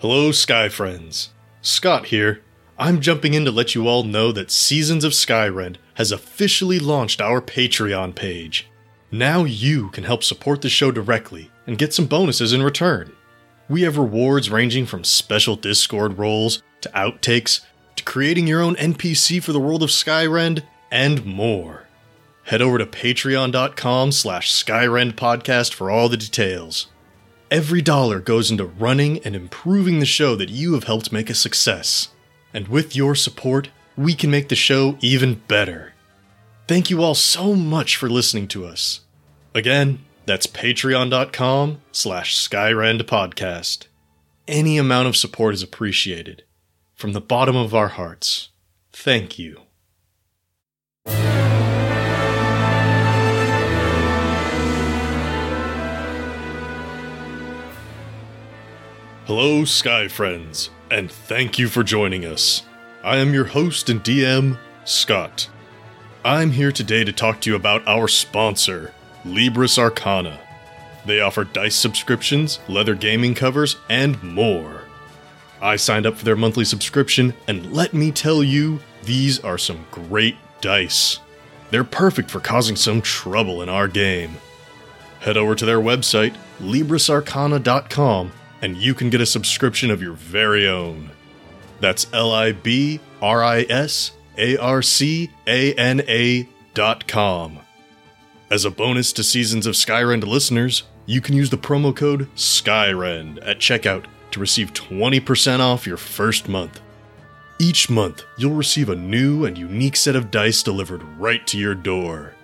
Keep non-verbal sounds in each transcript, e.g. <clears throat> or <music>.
Hello, Sky Friends. Scott here. I'm jumping in to let you all know that Seasons of Skyrend has officially launched our Patreon page. Now you can help support the show directly and get some bonuses in return. We have rewards ranging from special Discord roles to outtakes to creating your own NPC for the world of Skyrend and more. Head over to patreon.com slash skyrend podcast for all the details. Every dollar goes into running and improving the show that you have helped make a success. And with your support, we can make the show even better. Thank you all so much for listening to us. Again, that's patreon.com slash skyrend podcast. Any amount of support is appreciated. From the bottom of our hearts, thank you. Hello, Sky Friends, and thank you for joining us. I am your host and DM, Scott. I'm here today to talk to you about our sponsor, Libris Arcana. They offer dice subscriptions, leather gaming covers, and more. I signed up for their monthly subscription, and let me tell you, these are some great dice. They're perfect for causing some trouble in our game. Head over to their website, LibrisArcana.com, and you can get a subscription of your very own. That's L I B R I S A R C A N A dot com. As a bonus to Seasons of Skyrend listeners, you can use the promo code SKYREND at checkout to receive 20% off your first month. Each month, you'll receive a new and unique set of dice delivered right to your door.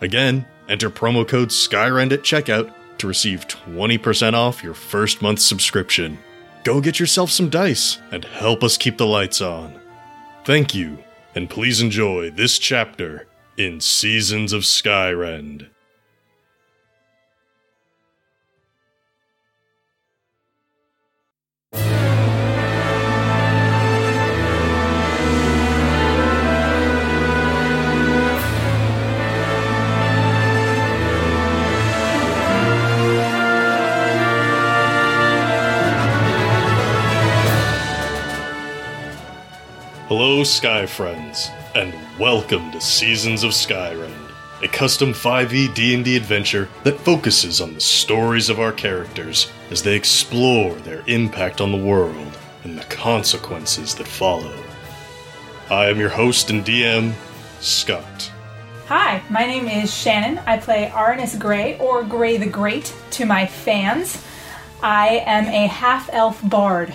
Again, enter promo code SKYREND at checkout to receive 20% off your first month's subscription. Go get yourself some dice and help us keep the lights on. Thank you, and please enjoy this chapter in Seasons of Skyrend. Hello, Sky Friends, and welcome to Seasons of Skyrend, a custom 5e D&D adventure that focuses on the stories of our characters as they explore their impact on the world and the consequences that follow. I am your host and DM, Scott. Hi, my name is Shannon. I play Arnis Grey, or Grey the Great, to my fans. I am a half elf bard.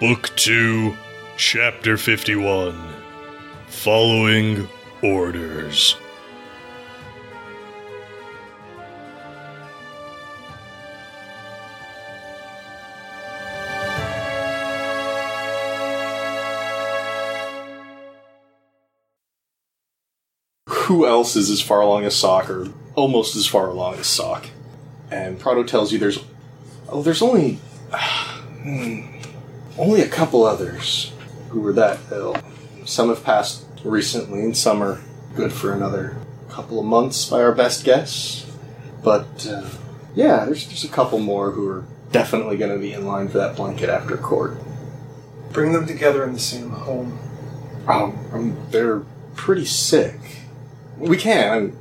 Book 2, Chapter 51 Following Orders. who else is as far along as Sock, or almost as far along as Sock? And Prado tells you there's oh, there's only <sighs> hmm, only a couple others who were that ill. Some have passed recently, and some are good for another couple of months, by our best guess. But uh, yeah, there's there's a couple more who are definitely going to be in line for that blanket after court. Bring them together in the same home. Um, um, they're pretty sick. We can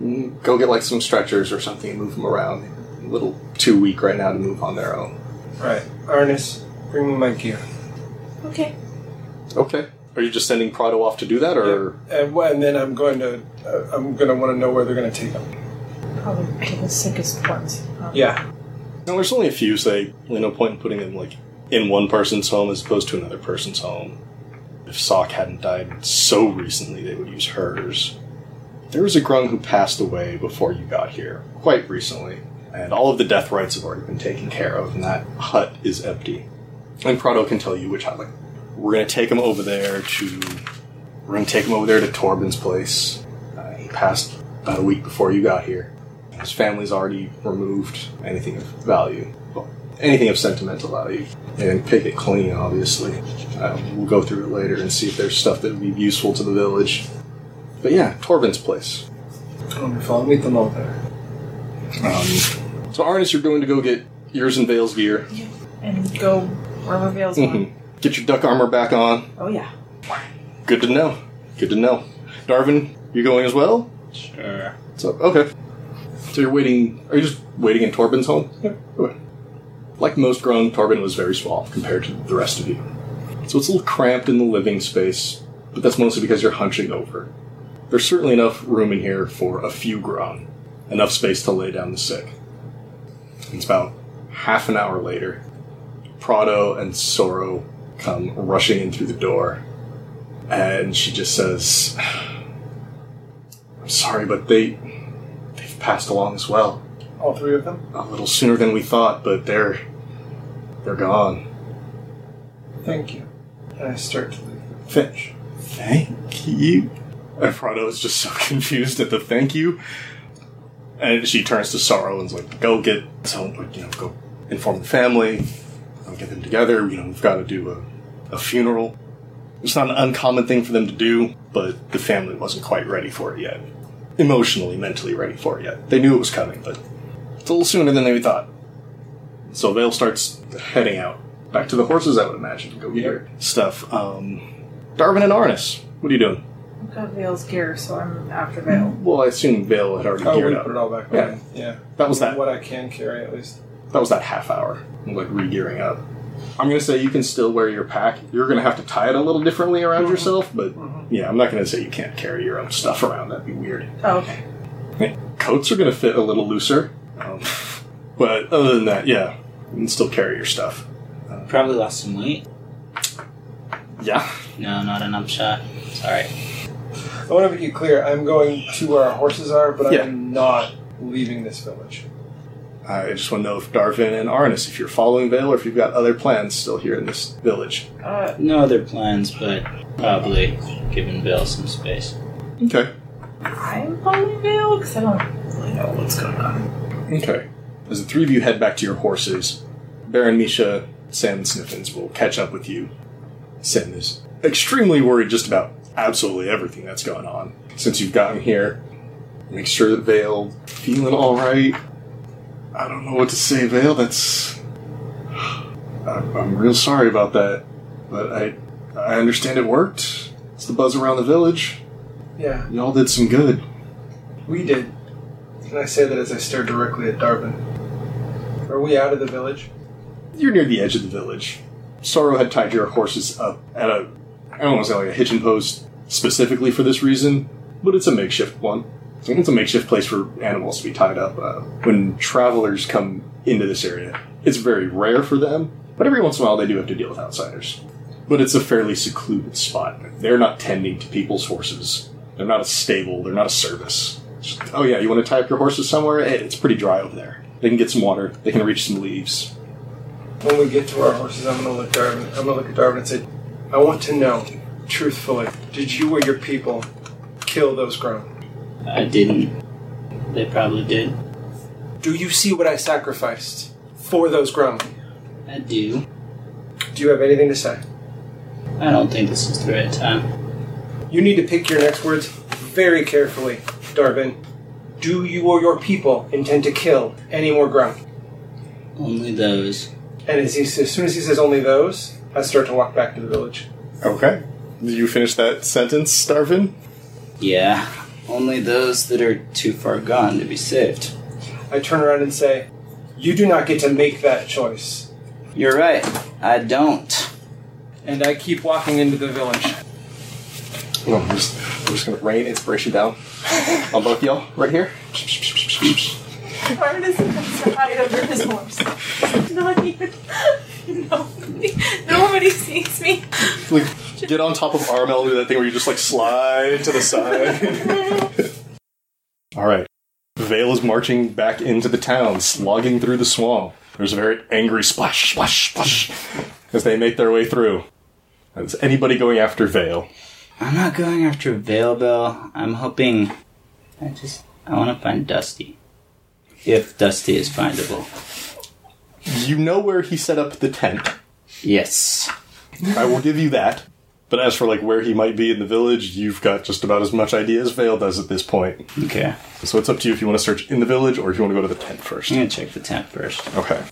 mm, go get like some stretchers or something and move them around. A little too weak right now to move on their own. Right, Arnis, bring me my gear. Okay. Okay. Are you just sending Prado off to do that, or And, wh- and then I'm going to, uh, I'm going to want to know where they're going to take them. Probably to the sickest ones. Um, Yeah. no? There's only a few, so they really no point in putting them like in one person's home as opposed to another person's home. If Sock hadn't died so recently, they would use hers. there was a grung who passed away before you got here, quite recently, and all of the death rites have already been taken care of, and that hut is empty. And Prado can tell you which hut. We're gonna take him over there to. We're gonna take him over there to Torben's place. Uh, he passed about a week before you got here. His family's already removed anything of value, well, anything of sentimental value, and pick it clean. Obviously, um, we'll go through it later and see if there's stuff that would be useful to the village. But yeah, Torben's place. Wonderful. I'll meet them all there. Um, so Arnis, you're going to go get yours and Vale's gear. Yeah. And go wherever Vale's going. Mhm. Get your duck armor back on. Oh yeah. Good to know. Good to know. Darvin, you going as well? Sure. So okay. So you're waiting. Are you just waiting in Torben's home? Yeah. Okay. Like most grung, Torben was very small compared to the rest of you. So it's a little cramped in the living space, but that's mostly because you're hunching over. There's certainly enough room in here for a few grung, enough space to lay down the sick. It's about half an hour later. Prado and Sorrow come rushing in through the door, and she just says, "I'm sorry, but they they've passed along as well. All three of them? A little sooner than we thought, but they're they're gone. Thank you. And I start to leave. Finch, thank you." And Prado is just so <laughs> confused at the thank you, and she turns to Sorrow and's like, "Go get so you know, go inform the family, go get them together. You know, we've got to do a, a funeral." It's not an uncommon thing for them to do, but the family wasn't quite ready for it yet. Emotionally, mentally ready for it yet. They knew it was coming, but it's a little sooner than they thought. So Vale starts heading out. Back to the horses, I would imagine, to go get your stuff. Um, Darvin and Arnis, what are you doing? I've got Vale's gear, so I'm after Vale. Well, I assume Vale had already Oh, we geared put it up. all back Yeah. Yeah. That was that. What I can carry, at least. That was that half hour, like re-gearing up. I'm gonna say you can still wear your pack. You're gonna have to tie it a little differently around yourself, but yeah, I'm not gonna say you can't carry your own stuff around. That'd be weird. Oh, okay. Coats are gonna fit a little looser, um, but other than that, yeah, you can still carry your stuff. Probably lost some weight. Yeah, No, not an upshot. Sorry. I want to make it clear I'm going to where our horses are, but Yeah. I'm not leaving this village. I just want to know if Darvin and Arnis, if you're following Vale, or if you've got other plans still here in this village. Uh, No other plans, but probably giving Vale some space. Okay. I'm following Vale because I don't really know what's going on. Okay. As the three of you head back to your horses, Baron Misha, Sam, and Sniffins will catch up with you. Sam is extremely worried just about absolutely everything that's going on since you've gotten here. Make sure that Vale feeling all right. I don't know what to say, Vale. That's I'm, I'm real sorry about that, but I I understand it worked. It's the buzz around the village. Yeah, Y'all did some good. we did. And I say that as I stare directly at Darvin. Are we out of the village? You're near the edge of the village. Sorrow had tied your horses up at a, I don't want to say like a hitching post specifically for this reason, but it's a makeshift one. It's a makeshift place for animals to be tied up. Uh, when travelers come into this area, it's very rare for them, but every once in a while they do have to deal with outsiders. But it's a fairly secluded spot. They're not tending to people's horses. They're not a stable. They're not a service. Just, oh yeah, you want to tie up your horses somewhere? Hey, it's pretty dry over there. They can get some water. They can reach some leaves. When we get to our horses, I'm gonna look. I'm gonna look at Darvin and say, "I want to know, truthfully, did you or your people kill those grung? I didn't. They probably did. Do you see what I sacrificed for those grung? I do. Do you have anything to say? I don't think this is the right time. You need to pick your next words very carefully, Darvin. Do you or your people intend to kill any more grung? Only those. And as, he, as soon as he says only those, I start to walk back to the village. Okay. Did you finish that sentence, Darvin? Yeah. Only those that are too far gone to be saved. I turn around and say, You do not get to make that choice. You're right. I don't. And I keep walking into the village. No, I'm just, I'm just gonna rain inspiration down on both y'all right here. Arnis has to hide under his horse. Not even. <laughs> Nobody, nobody sees me. Like, <laughs> get on top of Armel and do that thing where you just like slide to the side. <laughs> All right. Vale is marching back into the town, slogging through the swamp. There's a very angry splash, splash, splash as they make their way through. Is anybody going after Vale? I'm not going after Vale Bell. I'm hoping. I just. I want to find Dusty. If Dusty is findable. You know where he set up the tent. Yes. I will give you that. But as for like where he might be in the village, you've got just about as much idea as Vale does at this point. Okay. So it's up to you if you want to search in the village or if you want to go to the tent first. I'm gonna check the tent first. Okay.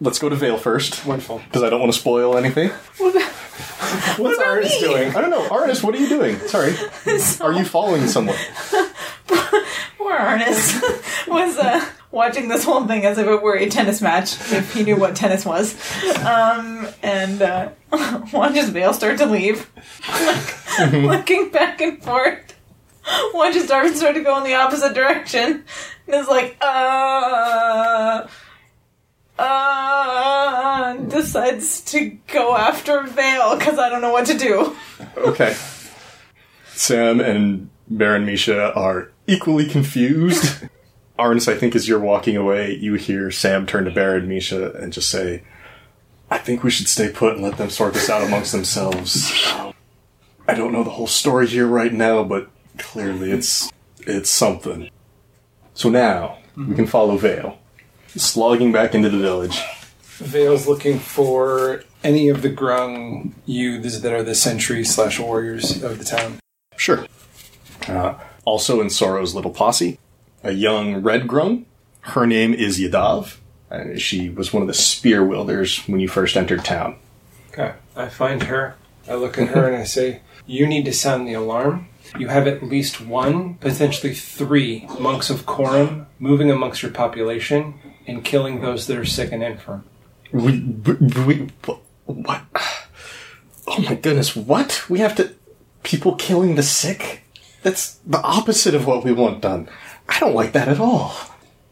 Let's go to Vale first. Wonderful. Because I don't want to spoil anything. <laughs> What's Arnis doing? I don't know. Artist, what are you doing? Sorry. <laughs> Are you following someone? <laughs> Poor Arnis was uh, watching this whole thing as if it were a tennis match, if he knew what tennis was. Um, and uh, <laughs> watches Vale start to leave, like, <laughs> looking back and forth. Watches Darvin start to go in the opposite direction, and is like, uh. Uh, decides to go after Vale because I don't know what to do. Okay. Sam and Baron Misha are equally confused. <laughs> Arnis, I think, as you're walking away, you hear Sam turn to Baron Misha and just say, I think we should stay put and let them sort this out amongst themselves. I don't know the whole story here right now, but clearly it's it's something. So now we can follow Vale, slogging back into the village. Vale's looking for any of the grung youths that are the sentries slash warriors of the town. Sure. Uh, also in Sorrow's little posse, a young red grung. Her name is Yadav. And she was one of the spear wielders when you first entered town. Okay. I find her. I look at her and I say, You need to sound the alarm. You have at least one, potentially three monks of Corum moving amongst your population and killing those that are sick and infirm. We, we, we what? Oh my goodness! What? We have to people killing the sick? That's the opposite of what we want done. I don't like that at all.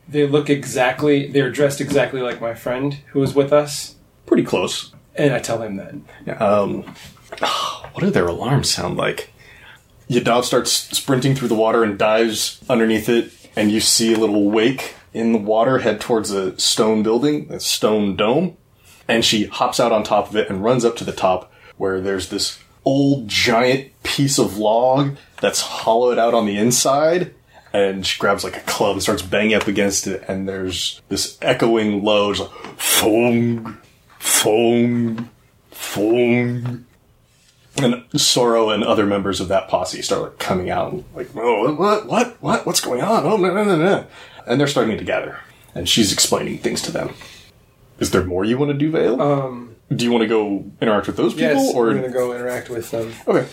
They look exactly, they're dressed exactly like my friend who was with us, Pretty close. and I tell him that. Um, <sighs> what do their alarms sound like? Yadav starts sprinting through the water and dives underneath it, and you see a little wake in the water head towards a stone building, a stone dome. And she hops out on top of it and runs up to the top where there's this old giant piece of log that's hollowed out on the inside. And she grabs like a club and starts banging up against it, and there's this echoing low, just like, foam, foam. And Sorrow and other members of that posse start like coming out, and, like, oh, what, what, what, what's going on? Oh, no, no, no, no. And they're starting to gather, and she's explaining things to them. Is there more you want to do, Vale? Um, do you want to go interact with those people, yes, or we're going to go interact with them. okay?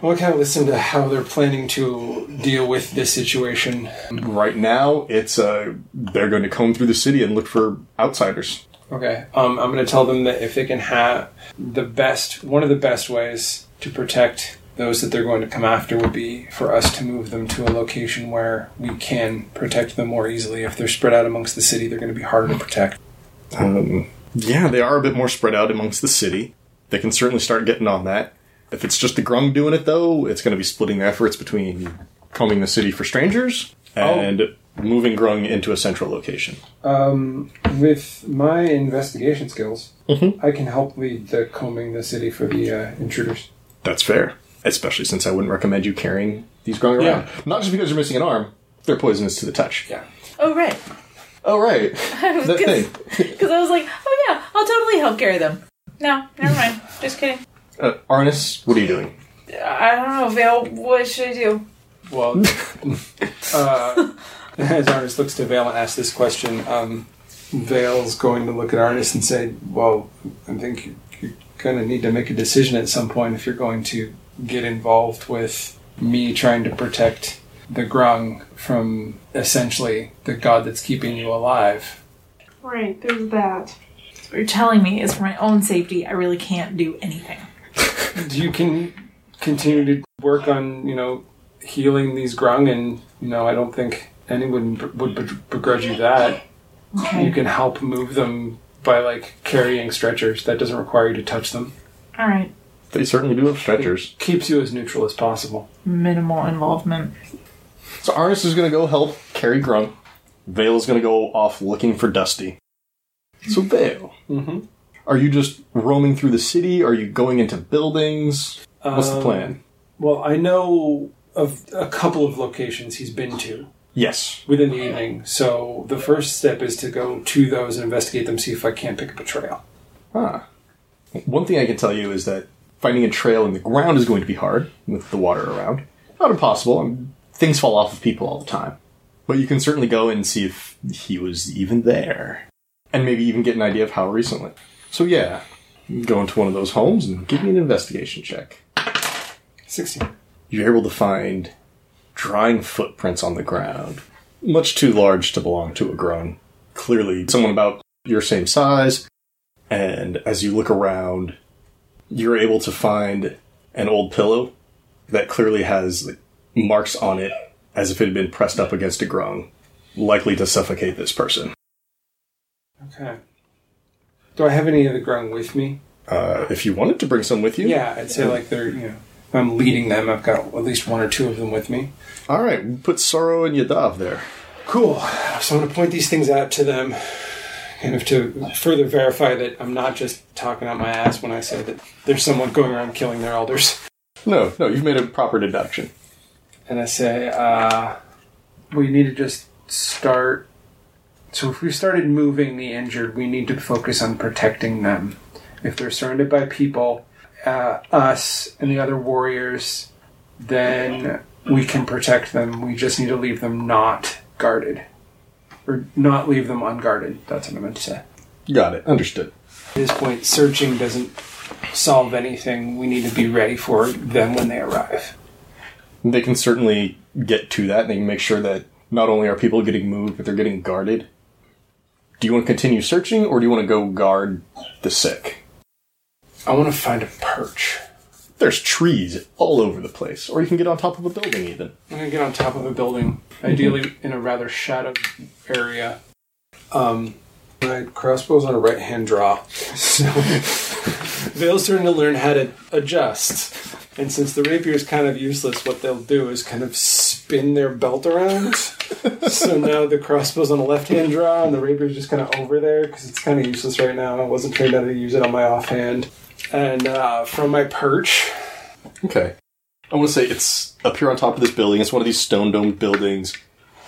We'll kind of listen to how they're planning to deal with this situation. Right now, it's uh, they're going to comb through the city and look for outsiders. Okay. Um, I'm going to tell them that if they can have the best, one of the best ways to protect those that they're going to come after would be for us to move them to a location where we can protect them more easily. If they're spread out amongst the city, they're going to be harder to protect. Um, yeah, they are a bit more spread out amongst the city. They can certainly start getting on that. If it's just the Grung doing it, though, it's going to be splitting the efforts between combing the city for strangers and moving Grung into a central location. Um, with my investigation skills, Mhm. I can help lead the combing the city for the uh, intruders. That's fair, especially since I wouldn't recommend you carrying these Grung around. Yeah. Not just because you're missing an arm; they're poisonous to the touch. Yeah. Oh, right. Oh, right, <laughs> that thing. Because I was like, oh yeah, I'll totally help carry them. No, never mind. Just kidding. Uh, Arnis, what are you doing? I don't know, Vale. What should I do? Well, <laughs> uh, <laughs> as Arnis looks to Vale and asks this question, um, Vale's going to look at Arnis and say, "Well, I think you- you're going to need to make a decision at some point if you're going to get involved with me trying to protect the Grung from essentially the god that's keeping you alive." Right, there's that. What you're telling me is for my own safety, I really can't do anything. You can continue to work on, you know, healing these Grung, and you know, I don't think anyone would begrudge you that. You can help move them by like carrying stretchers. That doesn't require you to touch them. All right. They certainly do have stretchers. Keeps you as neutral as possible. Minimal involvement. So Arnis is going to go help carry Grung. Vale is going to go off looking for Dusty. So Vale, Mm-hmm. Are you just roaming through the city? Are you going into buildings? What's the Um, plan? Well, I know of a couple of locations he's been to Yes. within the evening. So the first step is to go to those and investigate them, see if I can't pick up a trail. Ah. One thing I can tell you is that finding a trail in the ground is going to be hard with the water around. Not impossible. I things fall off of people all the time. But you can certainly go and see if he was even there. And maybe even get an idea of how recently. So yeah, go into one of those homes and give me an investigation check. 16. You're able to find drying footprints on the ground. Much too large to belong to a grung. Clearly, someone about your same size. And as you look around, you're able to find an old pillow that clearly has marks on it as if it had been pressed up against a grung, likely to suffocate this person. Okay. Do I have any of the grung with me? Uh, if you wanted to bring some with you, Yeah, I'd say like they're, you know, if I'm leading them, I've got at least one or two of them with me. All right, we'll put Sorrow and Yadav there. Cool. So I'm going to point these things out to them, kind of to further verify that I'm not just talking out my ass when I say that there's someone going around killing their elders. No, no, you've made a proper deduction. And I say, uh, we need to just start. So if we started moving the injured, we need to focus on protecting them. If they're surrounded by people, uh, us and the other warriors, then we can protect them. We just need to leave them not guarded. Or not leave them unguarded. That's what I meant to say. Got it. Understood. At this point, searching doesn't solve anything. We need to be ready for them when they arrive. They can certainly get to that. They can make sure that not only are people getting moved, but they're getting guarded. Do you want to continue searching, or do you want to go guard the sick? I want to find a perch. There's trees all over the place, or you can get on top of a building even. I'm gonna get on top of a building, ideally in a rather shadowed area. Um, my crossbow's on a right hand draw, <laughs> so Vale's starting to learn how to adjust. And since the rapier is kind of useless, what they'll do is kind of spin their belt around. <laughs> so now the crossbow's on a left hand draw, and the rapier's just kind of over there because it's kind of useless right now. I wasn't trained how to use it on my offhand. And uh, from my perch, Okay. I want to say it's up here on top of this building. It's one of these stone domed buildings.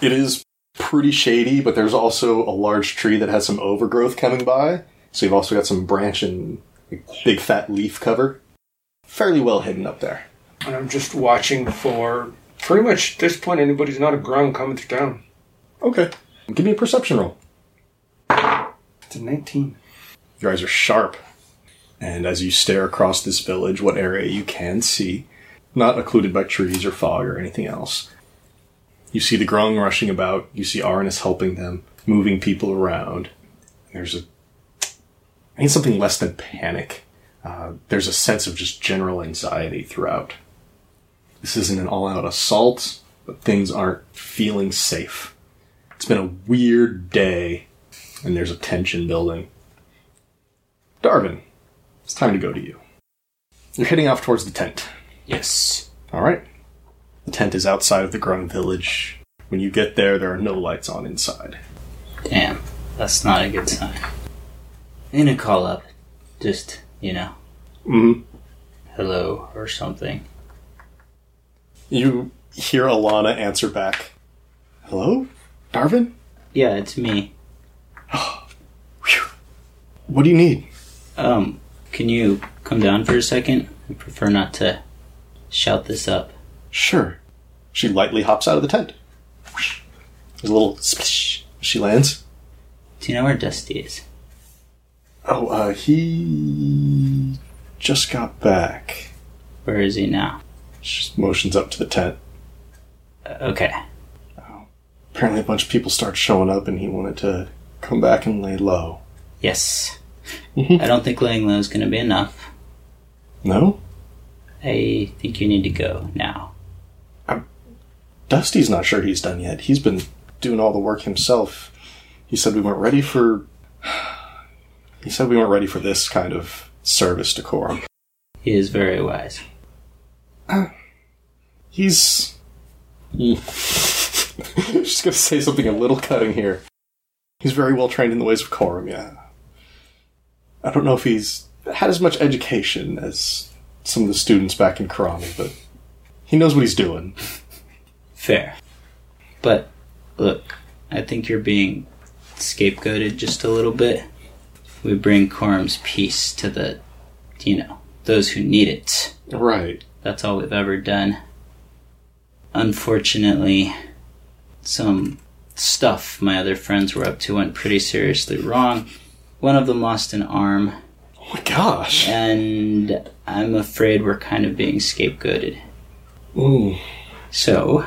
It is pretty shady, but there's also a large tree that has some overgrowth coming by. So you've also got some branch and big fat leaf cover. Fairly well hidden up there. and I'm just watching for pretty much at this point anybody's not a grung coming through town. Okay. Give me a perception roll. It's a 19. Your eyes are sharp. And as you stare across this village, what area you can see, not occluded by trees or fog or anything else, you see the Grung rushing about. You see Arnis helping them, moving people around. There's a, I need something less than panic. Uh, there's a sense of just general anxiety throughout. This isn't an all-out assault, but things aren't feeling safe. It's been a weird day, and there's a tension building. Darvin, it's time to go to you. You're heading off towards the tent. Yes. All right. The tent is outside of the Grung village. When you get there, there are no lights on inside. Damn, that's not a good sign. I'm gonna call up. Just, you know, Mm-hmm. hello or something. You hear Alana answer back. Hello, Darvin. Yeah, it's me. <gasps> What do you need? Um, can you come down for a second? I prefer not to shout this up. Sure. She lightly hops out of the tent. There's a little splish. as She lands. Do you know where Dusty is? Oh, uh, he just got back. Where is he now? She just motions up to the tent. Uh, okay. Apparently, a bunch of people start showing up, and he wanted to come back and lay low. Yes. Mhm. I don't think laying low is gonna be enough. No, I think you need to go now. Dusty's not sure he's done yet. He's been doing all the work himself. He said we weren't ready for. <sighs> He said we weren't ready for this kind of service decorum. He is very wise. <clears throat> He's. <laughs> Just gonna say something a little cutting here. He's very well trained in the ways of Corum, yeah. I don't know if he's had as much education as some of the students back in Karami, but he knows what he's doing. Fair. But look, I think you're being scapegoated just a little bit. We bring Corum's peace to the, you know, those who need it. Right. That's all we've ever done. Unfortunately, some stuff my other friends were up to went pretty seriously wrong. One of them lost an arm, Oh my gosh. and I'm afraid we're kind of being scapegoated. Ooh. So,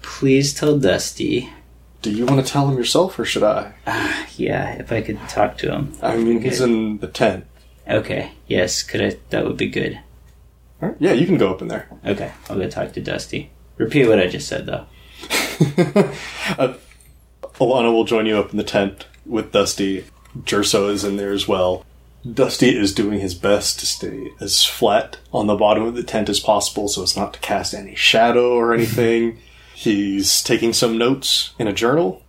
please tell Dusty. Do you want to tell him yourself, or should I? Uh, yeah, if I could talk to him. I mean, he's in the tent. Okay, yes, could I? That would be good. Alright, Yeah, you can go up in there. Okay, I'll go talk to Dusty. Repeat what I just said, though. <laughs> uh, Alana will join you up in the tent with Dusty. Jerso is in there as well. Dusty is doing his best to stay as flat on the bottom of the tent as possible so as not to cast any shadow or anything. <laughs> He's taking some notes in a journal.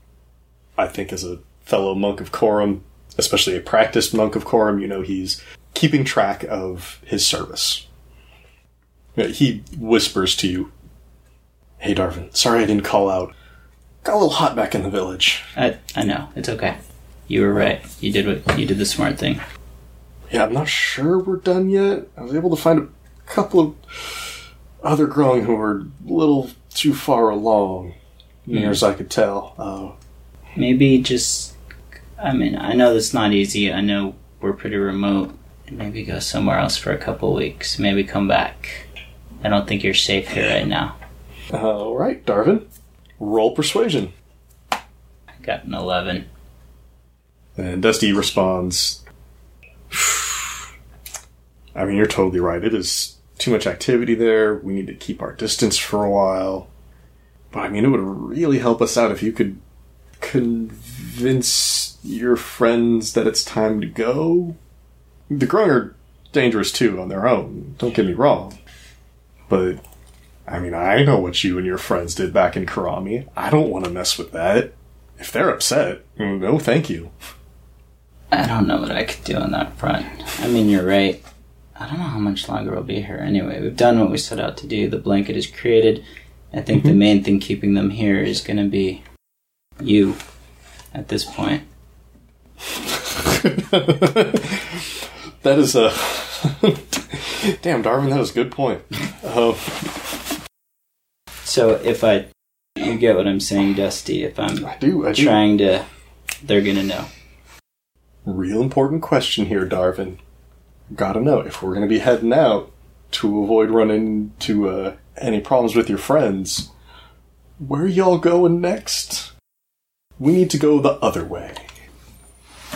I think, as a fellow monk of Corum, especially a practiced monk of Corum, you know he's keeping track of his service. He whispers to you, Hey Darvin, sorry I didn't call out. Got a little hot back in the village. I I know it's okay. You were right. You did what you did the smart thing. Yeah, I'm not sure we're done yet. I was able to find a couple of other growing who were a little too far along, near as I could tell. Uh, Maybe just. I mean, I know that's not easy. I know we're pretty remote. Maybe go somewhere else for a couple weeks. Maybe come back. I don't think you're safe here right now. all right, Darvin, roll persuasion. I got an eleven. And Dusty responds, I mean, you're totally right. It is too much activity there. We need to keep our distance for a while. But I mean, it would really help us out if you could convince your friends that it's time to go. The Grung are dangerous too on their own. Don't get me wrong. But, I mean, I know what you and your friends did back in Karami. I don't want to mess with that. If they're upset, no thank you. I don't know what I could do on that front. I mean, you're right. I don't know how much longer we'll be here anyway. We've done what we set out to do. The blanket is created. I think the mm-hmm. main thing keeping them here is going to be you at this point. <laughs> That is a <laughs> damn, Darvin. That was a good point. So if I, you get what I'm saying, Dusty. If I'm I do. I do. trying to, they're going to know. Real important question here, Darvin. Gotta know if we're gonna be heading out to avoid running into uh, any problems with your friends. Where y'all going next? We need to go the other way.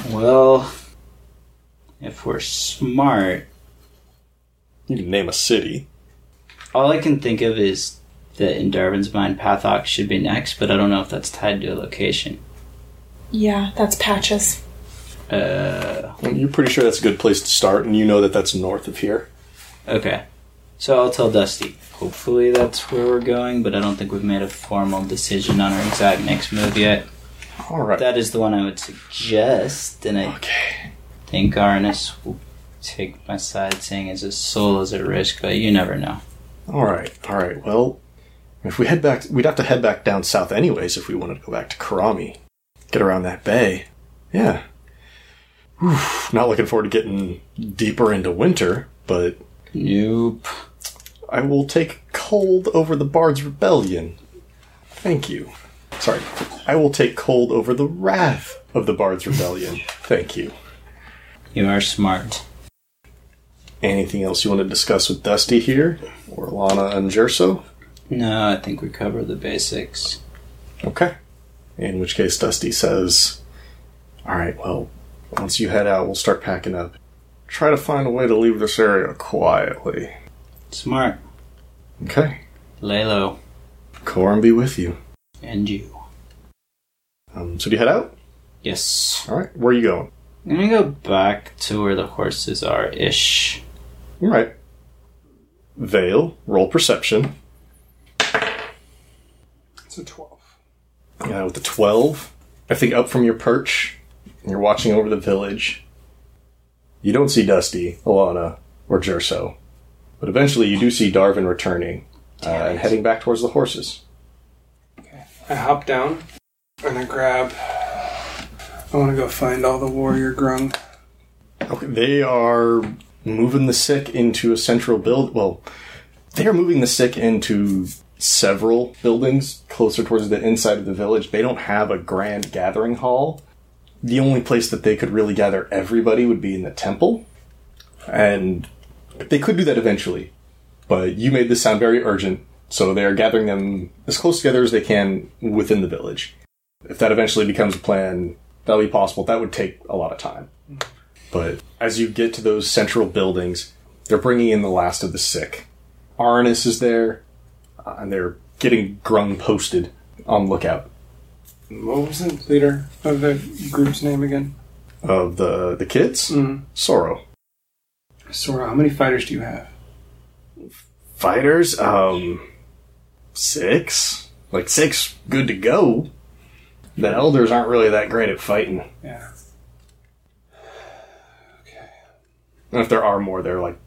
Well, if we're smart, You can name a city. All I can think of is that in Darvin's mind, Pathok should be next, but I don't know if that's tied to a location. Yeah, that's patches. Uh, You're pretty sure that's a good place to start, and you know that that's north of here. okay. So I'll tell Dusty. Hopefully that's where we're going, but I don't think we've made a formal decision on our exact next move yet. All right. That is the one I would suggest, and I okay. think Arnis will take my side, saying it's his soul is at risk, but you never know. All right. All right. Well, if we head back, we'd have to head back down south anyways if we wanted to go back to Karami, get around that bay. Yeah. Whew, not looking forward to getting deeper into winter, but Nope. I will take cold over the Bard's Rebellion. Thank you. Sorry. I will take cold over the wrath of the Bard's Rebellion. Thank you. You are smart. Anything else you want to discuss with Dusty here? Or Lana and Jerso? No, I think we cover the basics. Okay. In which case, Dusty says, Alright, well, once you head out, we'll start packing up. Try to find a way to leave this area quietly. Smart. Okay. Lay low. Corum be with you. And you. Um, so do you head out? Yes. Alright, where are you going? I'm gonna go back to where the horses are ish. Alright. Vale, roll perception. It's a 12. Yeah, with the 12. I think up from your perch, and you're watching over the village. You don't see Dusty, Alana, or Jerso. But eventually you do see Darvin returning uh, and heading back towards the horses. Okay. I hop down and I grab. I want to go find all the warrior grung. Okay, they are moving the sick into a central build. Well, they are moving the sick into several buildings closer towards the inside of the village. They don't have a grand gathering hall. The only place that they could really gather everybody would be in the temple. And they could do that eventually. But you made this sound very urgent, so they are gathering them as close together as they can within the village. If that eventually becomes a plan, that'll be possible. That would take a lot of time. But as you get to those central buildings, they're bringing in the last of the sick. Arnis is there, uh, and they're getting Grung posted on lookout What was the leader of the group's name again? of the the kids. Mm. Sorrow Sora, how many fighters do you have? fighters. Um, six, like six, good to go. The elders aren't really that great at fighting. Yeah. And if there are more, they're like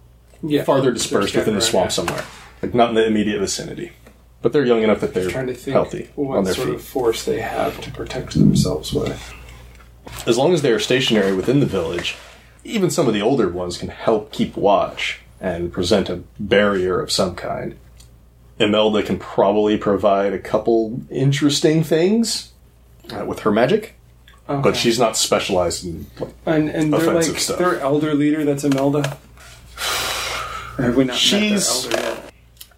Yeah. farther dispersed within the swamp somewhere, like not in the immediate vicinity. But they're young enough that they're. Trying to think healthy what sort feet. of force they have to protect themselves with. As long as they are stationary within the village, even some of the older ones can help keep watch and present a barrier of some kind. Imelda can probably provide a couple interesting things uh, with her magic, but she's not specialized in. Like, and and they're offensive like stuff. their elder leader. That's Imelda. Or have we not She's- met their elder yet?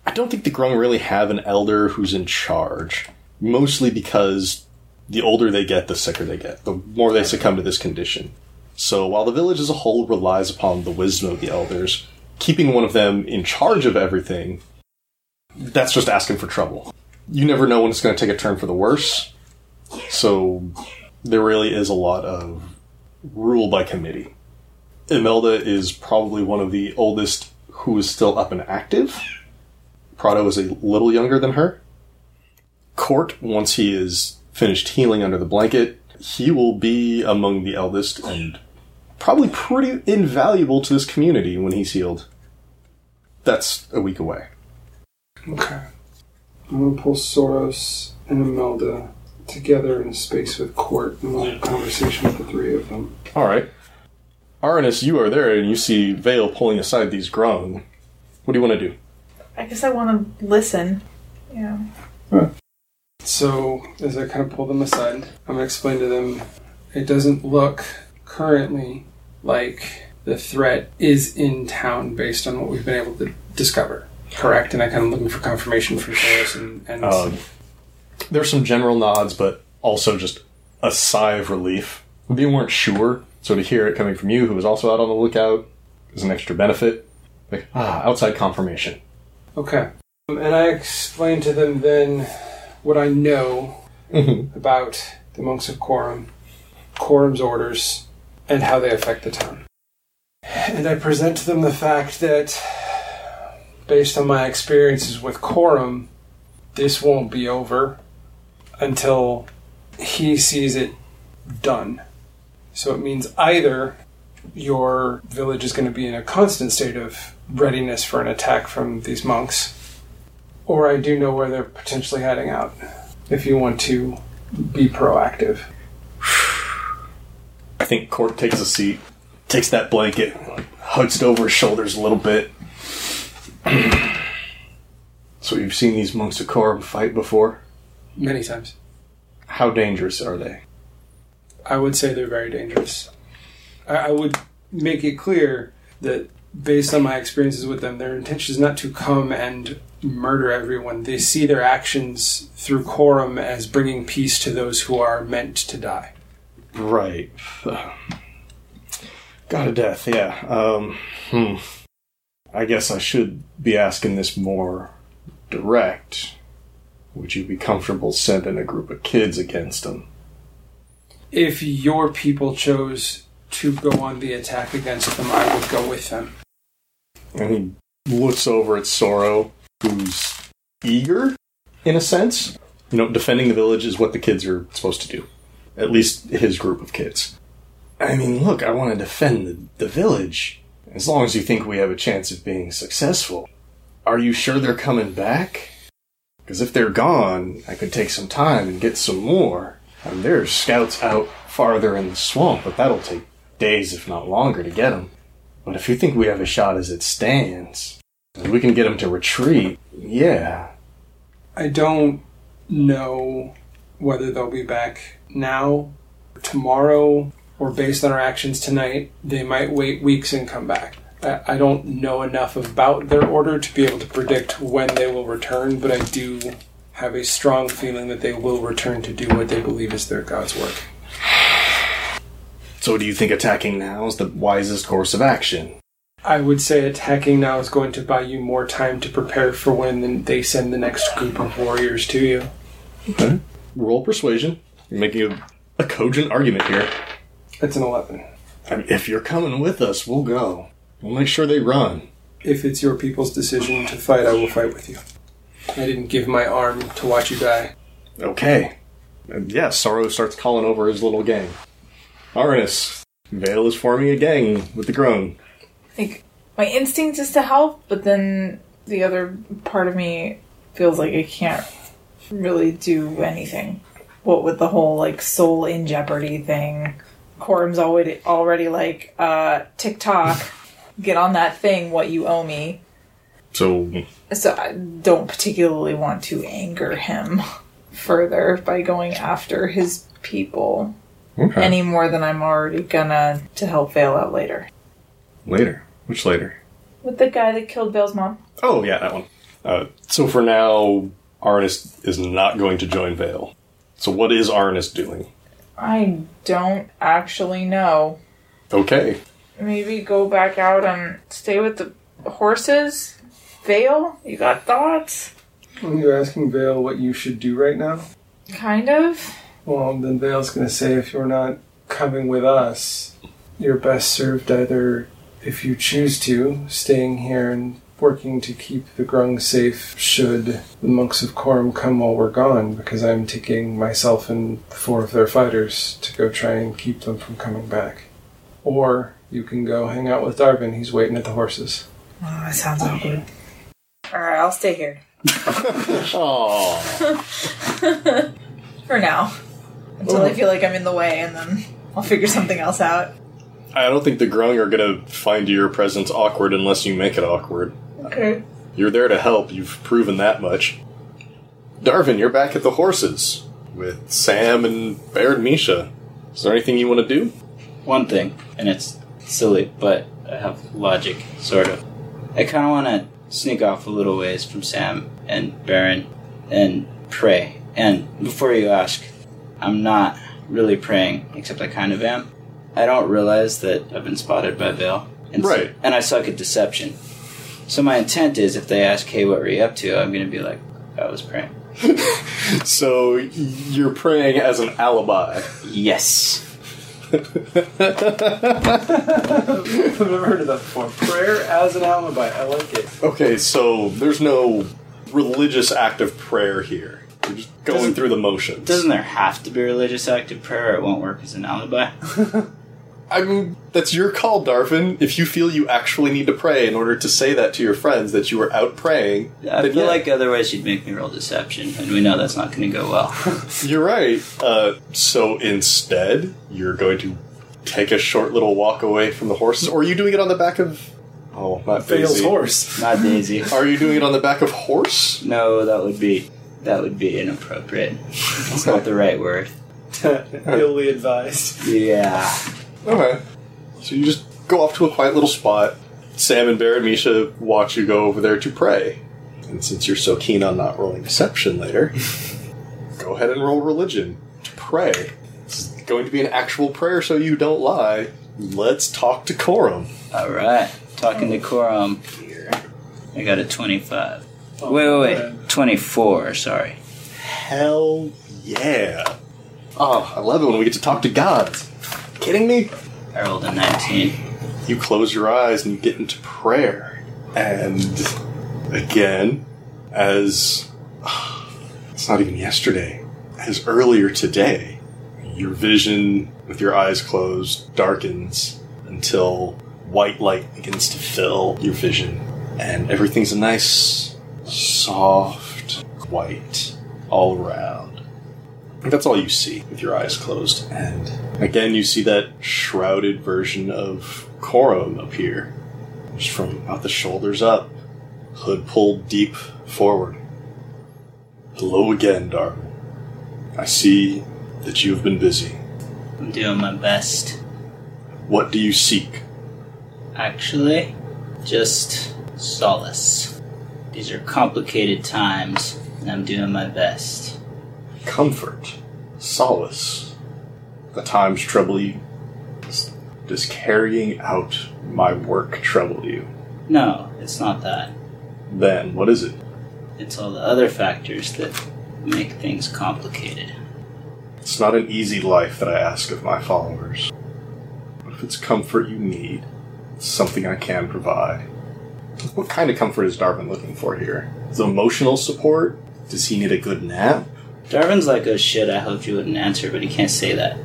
I don't think the Grung really have an elder who's in charge, mostly because the older they get, the sicker they get, the more they succumb to this condition. So while the village as a whole relies upon the wisdom of the elders, keeping one of them in charge of everything, that's just asking for trouble. You never know when it's going to take a turn for the worse. So there really is a lot of rule by committee. Imelda is probably one of the oldest who is still up and active. Prado is a little younger than her. Court, once he is finished healing under the blanket, he will be among the eldest and probably pretty invaluable to this community when he's healed. That's a week away. Okay. I'm gonna pull Soros and Imelda together in a space with Court and we'll have a conversation with the three of them. All right. Arnis, you are there and you see Vale pulling aside these grung. What do you want to do? I guess I want to listen. Yeah. So, as I kind of pull them aside, I'm gonna explain to them it doesn't look currently like the threat is in town based on what we've been able to discover. Correct? And I kind of looking for confirmation from Soros and, and Um, there's some general nods, but also just a sigh of relief. They weren't sure, so to hear it coming from you, who was also out on the lookout, is an extra benefit. Like, ah, outside confirmation. Okay. Um, And I explained to them then what I know Mhm. about the monks of Corum, Corum's orders, and how they affect the town. And I present to them the fact that, based on my experiences with Corum, this won't be over until he sees it done. So it means either your village is going to be in a constant state of readiness for an attack from these monks, or I do know where they're potentially heading out. If you want to be proactive. I think Court takes a seat, takes that blanket, hugs it over his shoulders a little bit. <clears throat> so you've seen these monks of Corum fight before? Many times. How dangerous are they? I would say they're very dangerous. I, I would make it clear that based on my experiences with them, their intention is not to come and murder everyone. They see their actions through Corum as bringing peace to those who are meant to die. Right. God of death, yeah. Um, hmm. I guess I should be asking this more direct. Would you be comfortable sending a group of kids against them? If your people chose to go on the attack against them, I would go with them. And he looks over at Sorrow, who's eager, in a sense, You know, defending the village is what the kids are supposed to do. At least his group of kids. I mean, look, I want to defend the, the village. As long as you think we have a chance of being successful. Are you sure they're coming back? Because if they're gone, I could take some time and get some more. And there's scouts out farther in the swamp, but that'll take days, if not longer, to get them. But if you think we have a shot as it stands, and we can get them to retreat, yeah. I don't know whether they'll be back now, tomorrow, or based on our actions tonight. They might wait weeks and come back. I I don't know enough about their order to be able to predict when they will return, but I do have a strong feeling that they will return to do what they believe is their God's work. So do you think attacking now is the wisest course of action? I would say attacking now is going to buy you more time to prepare for when they send the next group of warriors to you. Okay. Roll persuasion. You're making a, a cogent argument here. It's an 11. I mean, if you're coming with us, we'll go. We'll make sure they run. If it's your people's decision to fight, I will fight with you. I didn't give my arm to watch you die. Okay. And yeah, Sorrow starts calling over his little gang. Arnis, Vale is forming a gang with the Grung. I think my instinct is to help, but then the other part of me feels like I can't really do anything. What with the whole like soul in jeopardy thing, Corum's already already like uh, TikTok, get on that thing. What you owe me. So, So I don't particularly want to anger him further by going after his people okay. any more than I'm already gonna to help Vale out later. later. Which later? With the guy that killed Vale's mom. Oh, yeah, that one. Uh, so for now, Arnis is not going to join Vale. So what is Arnis doing? I don't actually know. Okay. Maybe go back out and stay with the horses? Vale? You got thoughts? You're you asking Vale what you should do right now? Kind of. Well, then Vale's going to say if you're not coming with us, you're best served either, if you choose to, staying here and working to keep the Grung safe should the monks of Corum come while we're gone, because I'm taking myself and four of their fighters to go try and keep them from coming back. Or you can go hang out with Darvin, he's waiting at the horses. Oh, that sounds awkward. Alright, I'll stay here. Oh. <laughs> <laughs> For now. Until I feel like I'm in the way, and then I'll figure something else out. I don't think the Grung are going to find your presence awkward unless you make it awkward. Okay. You're there to help. You've proven that much. Darvin, you're back at the horses with Sam and Baron Misha. Is there anything you want to do? One thing, and it's silly, but I have logic, sort of. I kind of want to sneak off a little ways from Sam and Baron and pray. And before you ask, I'm not really praying, except I kind of am. I don't realize that I've been spotted by Vale. And so- and I suck at deception. So my intent is if they ask, hey, what were you up to? I'm going to be like, I was praying. <laughs> So you're praying as an alibi. Yes. <laughs> I've never heard of that before. Prayer as an alibi, I like it. Okay, so there's no religious act of prayer here. You're just going Doesn't- through the motions. Doesn't there have to be a religious act of prayer or it won't work as an alibi? <laughs> I mean, that's your call, Darvin. If you feel you actually need to pray in order to say that to your friends that you were out praying, I then feel yeah, like otherwise you'd make me roll deception, and we know that's not going to go well. <laughs> you're right. Uh, so instead, you're going to take a short little walk away from the horse? or are you doing it on the back of? Oh, not Vale's Daisy. horse. not Daisy. <laughs> Are you doing it on the back of horse? No, that would be that would be inappropriate. It's not the right word. <laughs> Illy advised. Yeah. Okay. So you just go off to a quiet little spot. Sam and Baron Misha watch you go over there to pray. And since you're so keen on not rolling deception later, <laughs> go ahead and roll religion to pray. Going to be an actual prayer so you don't lie. Let's talk to Corum. All right. Talking to Corum. I got a twenty-five. wait, wait, wait. Twenty-four. Sorry. Hell yeah. Oh, I love it when we get to talk to gods. Kidding me? I rolled a nineteen. you close your eyes and you get into prayer. And again, as <sighs> it's not even yesterday, as earlier today, your vision with your eyes closed darkens until white light begins to fill your vision, and everything's a nice, soft white all around. That's all you see with your eyes closed. And again, you see that shrouded version of Corum appear. Just from about the shoulders up, hood pulled deep forward. Hello again, Darvin. I see that you have been busy. I'm doing my best. What do you seek? Actually, just solace. These are complicated times, and I'm doing my best. Comfort, solace. The times trouble you. Does- Does carrying out my work trouble you? No, it's not that. Then what is it? It's all the other factors that make things complicated. It's not an easy life that I ask of my followers. But if it's comfort you need, it's something I can provide. What kind of comfort is Darvin looking for here? Is emotional support? Does he need a good nap? Darvin's like, oh shit, I hoped you wouldn't answer, but he can't say that.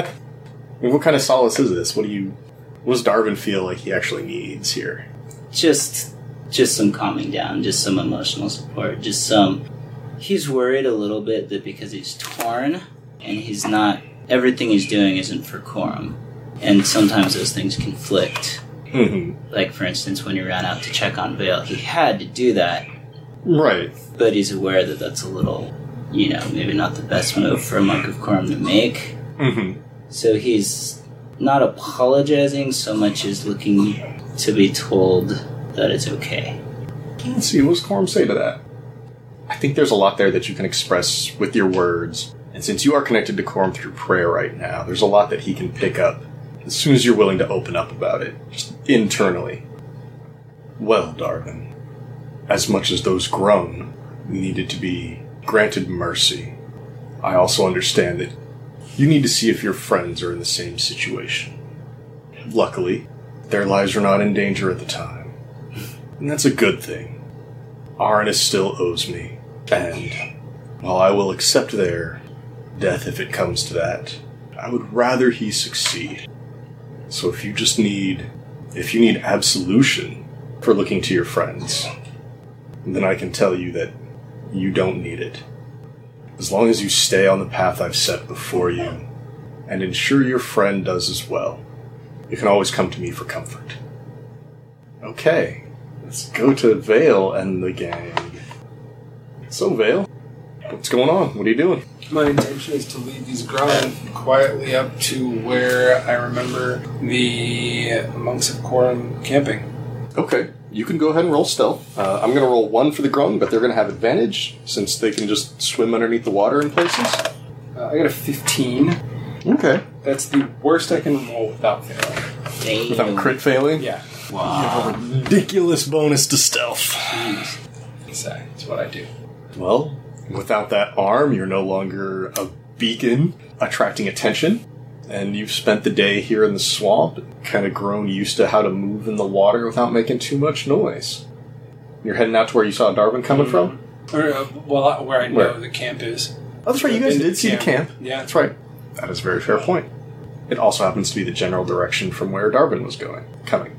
I <laughs> mean, what kind of solace is this? What do you. What does Darvin feel like he actually needs here? Just, just some calming down, just some emotional support, just some. He's worried a little bit that because he's torn and he's not. Everything he's doing isn't for Corum. And sometimes those things conflict. hmm Like, for instance, when he ran out to check on Vale, he had to do that, Right. but he's aware that that's a little, you know, maybe not the best move for a monk of Corum to make. hmm So he's not apologizing so much as looking to be told that it's okay. Let's see, what's Corum say to that? I think there's a lot there that you can express with your words. And since you are connected to Corum through prayer right now, there's a lot that he can pick up as soon as you're willing to open up about it, just internally. Well, Darvin, as much as those grung needed to be granted mercy, I also understand that you need to see if your friends are in the same situation. Luckily, their lives were not in danger at the time. And that's a good thing. Arnis still owes me, and while I will accept their death if it comes to that, I would rather he succeed. So if you just need, if you need absolution for looking to your friends, then I can tell you that you don't need it. As long as you stay on the path I've set before you, and ensure your friend does as well, you can always come to me for comfort. Okay, let's go to Vale and the gang. So, Vale, what's going on? What are you doing? My intention is to lead these grung quietly up to where I remember the monks of Corum camping. Okay, you can go ahead and roll stealth. Uh, I'm going to roll one for the Grung, but they're going to have advantage since they can just swim underneath the water in places. Uh, I got a 15. Okay. That's the worst I can roll without failing. Without crit failing? Yeah, Wow. You have a ridiculous bonus to stealth. so that's what I do. Well, without that arm, you're no longer a beacon attracting attention. And you've spent the day here in the swamp, kind of grown used to how to move in the water without making too much noise. You're heading out to where you saw Darvin coming from? Or, uh, well, uh, where I know Where? the camp is. Oh, that's right, you guys did see the camp. Yeah. That's right. That is a very fair point. It also happens to be the general direction from where Darvin was going, coming.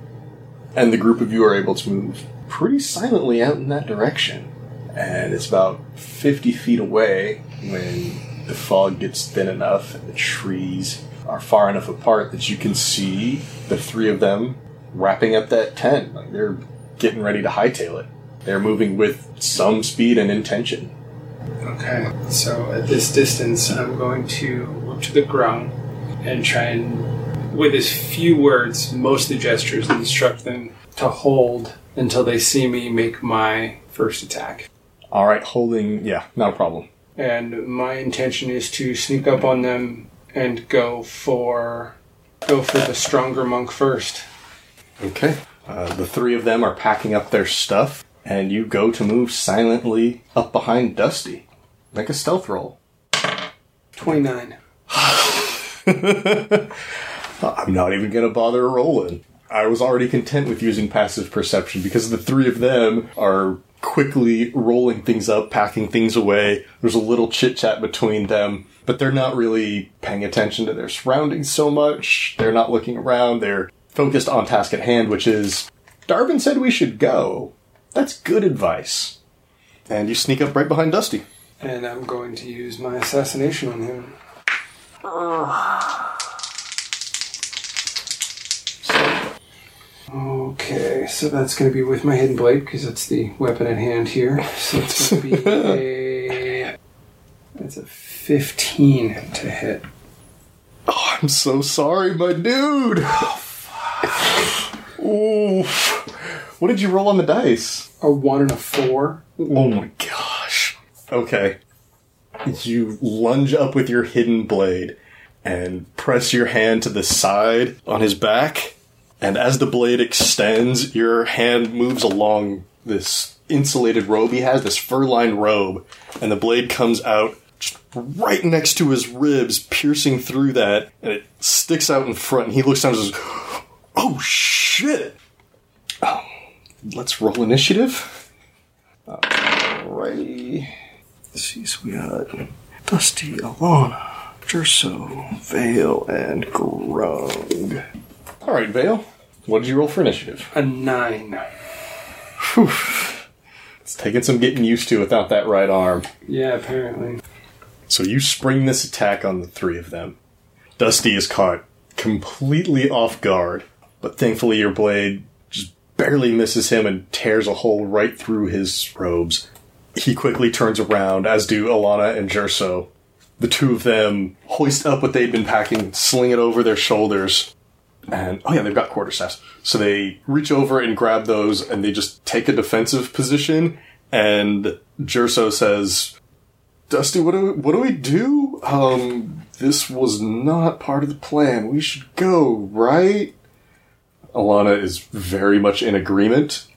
And the group of you are able to move pretty silently out in that direction. And it's about 50 feet away when the fog gets thin enough and the trees are far enough apart that you can see the three of them wrapping up that tent. Like they're getting ready to hightail it. They're moving with some speed and intention. Okay, so at this distance, I'm going to look to the ground and try and, with as few words, mostly gestures, instruct them to hold until they see me make my first attack. All right, holding. Yeah, not a problem. And my intention is to sneak up on them and go for go for the stronger monk first. Okay. Uh, the three of them are packing up their stuff, and you go to move silently up behind Dusty. Make a stealth roll. Twenty nine. <laughs> I'm not even going to bother rolling. I was already content with using passive perception because the three of them are quickly rolling things up, packing things away. There's a little chit chat between them, but they're not really paying attention to their surroundings so much. They're not looking around. They're focused on task at hand, which is Darvin said we should go. That's good advice. And you sneak up right behind Dusty. And I'm going to use my assassination on him. Okay, so that's going to be with my hidden blade because that's the weapon at hand here. So it's going to be <laughs> a. That's a 15 to hit. Oh, I'm so sorry, my dude. Ooh. What did you roll on the dice? A 1 and a 4. Oh my gosh. Okay. You lunge up with your hidden blade and press your hand to the side on his back. And as the blade extends, your hand moves along this insulated robe he has, this fur lined robe. And the blade comes out just right next to his ribs, piercing through that. And it sticks out in front. And he looks down and says, Oh shit! Oh, let's roll initiative. Alrighty. Let's we got Dusty, Alana, Jerso, Vale, and Grung. Alright, Vale. What did you roll for initiative? A 9. Whew. It's taking some getting used to without that right arm. Yeah, apparently. So you spring this attack on the three of them. Dusty is caught completely off guard, but thankfully your blade just barely misses him and tears a hole right through his robes. He quickly turns around, as do Alana and Jerso. The two of them hoist up what they'd been packing, sling it over their shoulders, and oh yeah, they've got quarterstaffs. So they reach over and grab those, and they just take a defensive position. And Jerso says, Dusty, what do we, what do we do? Um, this was not part of the plan. We should go, right? Alana is very much in agreement.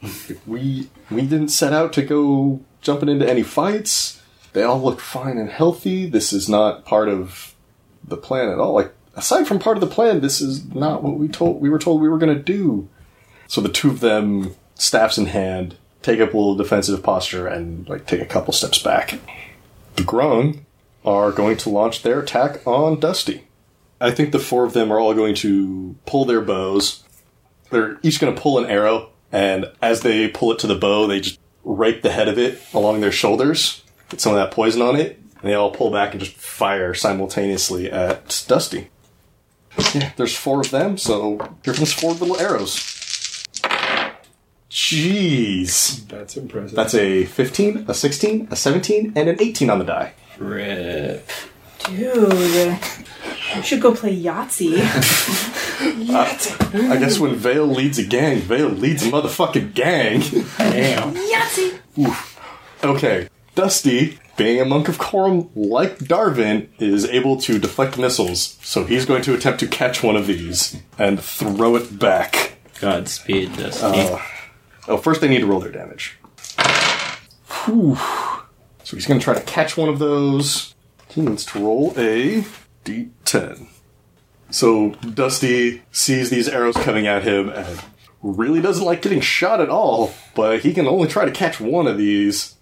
we we didn't set out to go jumping into any fights. They all look fine and healthy. This is not part of the plan at all. Like aside from part of the plan, this is not what we told we were told we were going to do. So the two of them, staffs in hand, take up a little defensive posture and like take a couple steps back. The Grung are going to launch their attack on Dusty. I think the four of them are all going to pull their bows. They're each going to pull an arrow, and as they pull it to the bow, they just rake the head of it along their shoulders, get some of that poison on it, and they all pull back and just fire simultaneously at Dusty. Yeah, there's four of them, so here comes four little arrows. Jeez. That's impressive. That's a 15, a 16, a 17, and an 18 on the die. Rip. Dude, we should go play Yahtzee. Yahtzee. <laughs> Uh, I guess when Vale leads a gang, Vale leads a motherfucking gang. Damn. Yahtzee! okay, Dusty, being a monk of Corum like Darvin, is able to deflect missiles, so he's going to attempt to catch one of these and throw it back. Godspeed, Dusty. Uh, oh, first they need to roll their damage. Whew. So he's going to try to catch one of those. He needs to roll a d10. So Dusty sees these arrows coming at him and really doesn't like getting shot at all, but he can only try to catch one of these.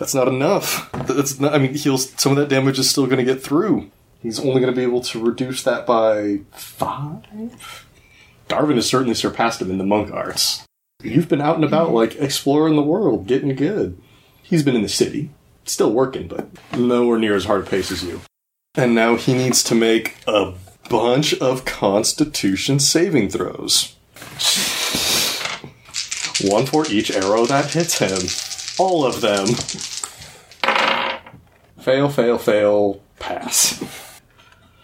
That's not enough. That's not, I mean, he'll, some of that damage is still going to get through. He's only going to be able to reduce that by five. Darvin has certainly surpassed him in the monk arts. You've been out and about, like exploring the world, getting good. He's been in the city, still working, but nowhere near as hard a pace as you. And now he needs to make a bunch of Constitution saving throws. One for each arrow that hits him. All of them. Fail, fail, fail, pass.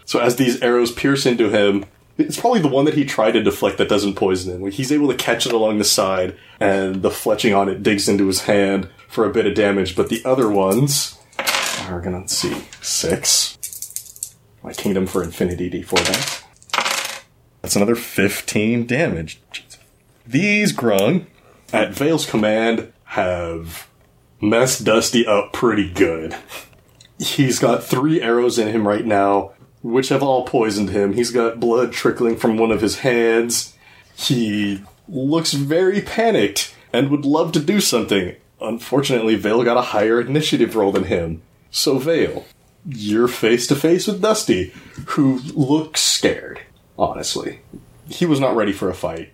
So as these arrows pierce into him, it's probably the one that he tried to deflect that doesn't poison him. He's able to catch it along the side, and the fletching on it digs into his hand for a bit of damage. But the other ones are gonna let's see six. My kingdom for infinity d4 that. That's another fifteen damage. Jesus. These grung, at Vale's command, have messed Dusty up pretty good. He's got three arrows in him right now, which have all poisoned him. He's got blood trickling from one of his hands. He looks very panicked and would love to do something. Unfortunately, Vale got a higher initiative roll than him. So, Vale, you're face to face with Dusty, who looks scared, honestly. He was not ready for a fight.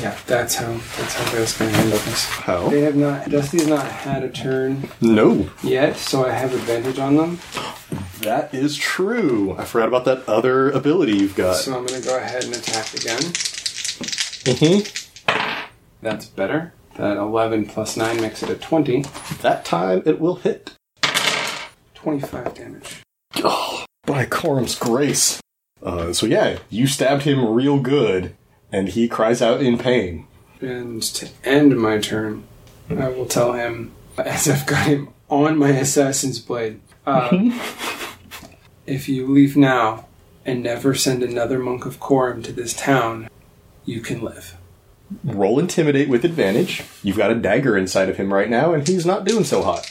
Yeah, that's how that's how Vale's going to handle this. How? They have not. Dusty's not had a turn No, yet, so I have advantage on them. that is true. I forgot about that other ability you've got. So I'm going to go ahead and attack again. Hmm That's better. That 11 plus 9 makes it a 20. That time it will hit. 25 damage. Oh, by Corum's grace. Uh, so yeah, you stabbed him real good, and he cries out in pain. And to end my turn, I will tell him, as I've got him on my assassin's blade, uh, <laughs> if you leave now and never send another monk of Corum to this town, you can live. Roll intimidate with advantage. You've got a dagger inside of him right now, and he's not doing so hot.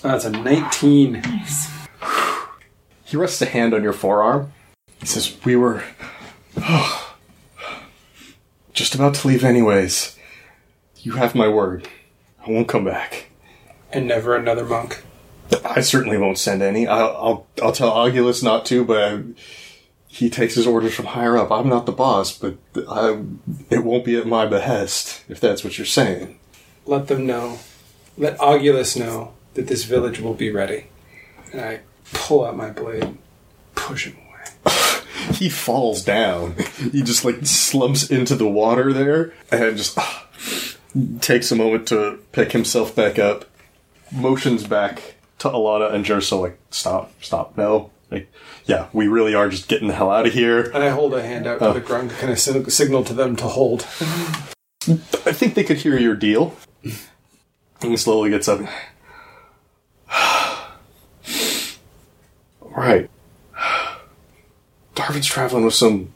That's a 19. Nice. He rests a hand on your forearm. He says, "We were <sighs> just about to leave, anyways. You have my word. I won't come back. And never another monk. I certainly won't send any. I'll I'll, I'll tell Augulus not to, but I, he takes his orders from higher up. I'm not the boss, but I, it won't be at my behest, if that's what you're saying." Let them know, let Augulus know that this village will be ready. And I pull out my blade, push him. <laughs> he falls down. He just like slumps into the water there and just ah, takes a moment to pick himself back up, motions back to Alana and Jersa like, stop, stop, no. Like, yeah, we really are just getting the hell out of here. And I hold a hand out to the grung to kind of sig- signal to them to hold. I think they could hear your deal. And he slowly gets up. <sighs> right. Darvin's traveling with some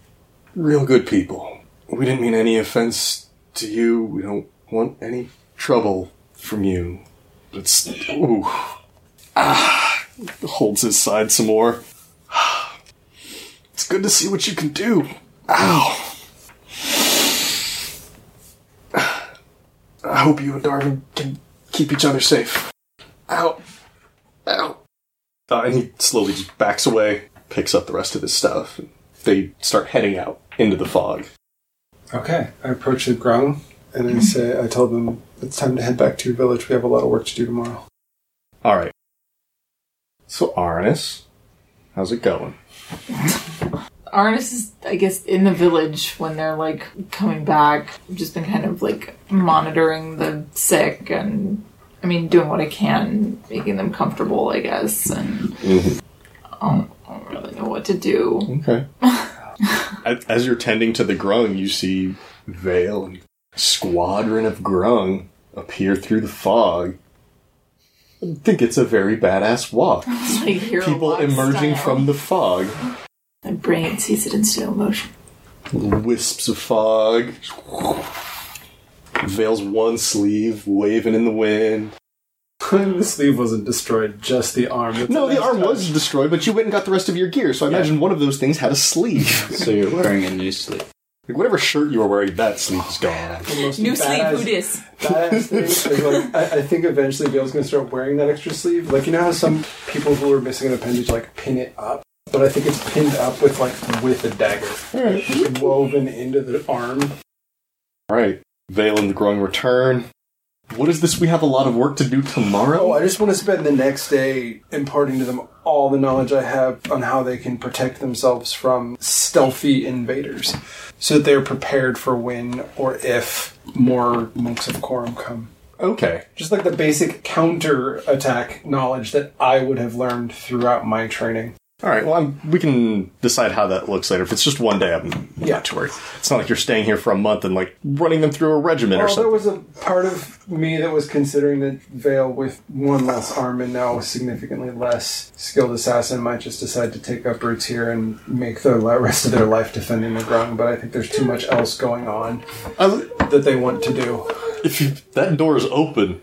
real good people. We didn't mean any offense to you. We don't want any trouble from you. It's ooh. Ah, holds his side some more. It's good to see what you can do. Ow. I hope you and Darvin can keep each other safe. Ow. Ow. Uh, and he slowly just backs away, picks up the rest of his stuff. They start heading out into the fog. Okay. I approach the grung and I say, I tell them it's time to head back to your village. We have a lot of work to do tomorrow. Alright. So, Arnis, how's it going? <laughs> Arnis is, I guess, in the village when they're like coming back. I've just been kind of like monitoring the sick and, I mean, doing what I can, making them comfortable, I guess. And I, don't, I don't really know what to do. Okay. <laughs> As- As you're tending to the grung, you see Vale and squadron of grung appear through the fog. I think it's a very badass walk. <laughs> It's like hero People walk emerging style. from the fog. My brain sees it in slow motion. Wisps of fog. Vale's one sleeve waving in the wind. <laughs> the sleeve wasn't destroyed, just the arm. That's No, the nice arm touch. was destroyed, but you went and got the rest of your gear, so I imagine one of those things had a sleeve. <laughs> So you're wearing a new sleeve. like whatever shirt you were wearing, that sleeve is gone. The most New sleeve, who dis? Badass thing is like I, I think eventually Vale's gonna start wearing that extra sleeve. Like you know how some people who are missing an appendage like pin it up, but I think it's pinned up with like with a dagger, mm-hmm. Just woven into the arm. Alright. Vale and the grung return. What is this? We have a lot of work to do tomorrow? Oh, I just want to spend the next day imparting to them all the knowledge I have on how they can protect themselves from stealthy invaders, so that they're prepared for when or if more monks of Corum come. okay. Just like the basic counter attack knowledge that I would have learned throughout my training. Alright, well, I'm, we can decide how that looks later. If it's just one day, I'm Yeah. not too worried. It's not like you're staying here for a month and, like, running them through a regiment or something. Well, there was a part of me that was considering that Vale with one less arm and now a significantly less skilled assassin might just decide to take up roots here and make the rest of their life defending the grung. But I think there's too much else going on I- that they want to do. if you, that door is open,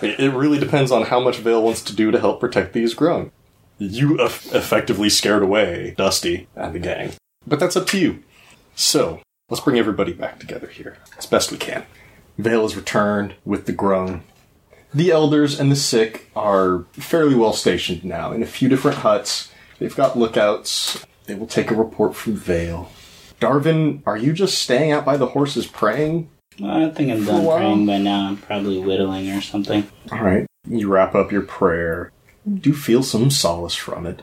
it it really depends on how much Vale wants to do to help protect these grung. You eff- effectively scared away Dusty and the gang. But that's up to you. So, let's bring everybody back together here as best we can. Vale is returned with the grung. The elders and the sick are fairly well stationed now in a few different huts. They've got lookouts. They will take a report from Vale. Darvin, are you just staying out by the horses praying? I think I'm done praying by now. I'm probably whittling or something. All right. You wrap up your prayer. You do feel some solace from it.